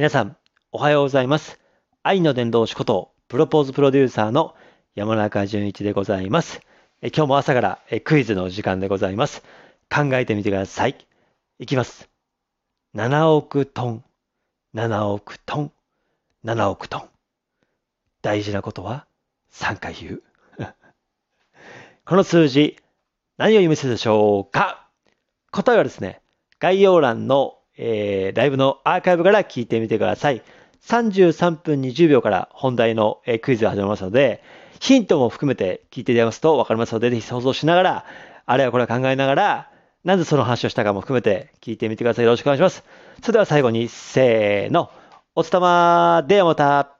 皆さん、おはようございます。愛の伝道師こと、プロポーズプロデューサーの山中淳一でございます。え今日も朝からえクイズの時間でございます。考えてみてください。いきます。7億トン、7億トン、7億トン。大事なことは3回言う。この数字、何を意味するでしょうか答えはですね、概要欄の、えーライブのアーカイブから聞いてみてください。33分20秒から本題の、えクイズが始まりますので、ヒントも含めて聞いていただきますと分かりますので、ぜひ想像しながら、あれはこれは考えながら、なぜその話をしたかも含めて聞いてみてください。よろしくお願いします。それでは最後に、せーの、おつたまではまた。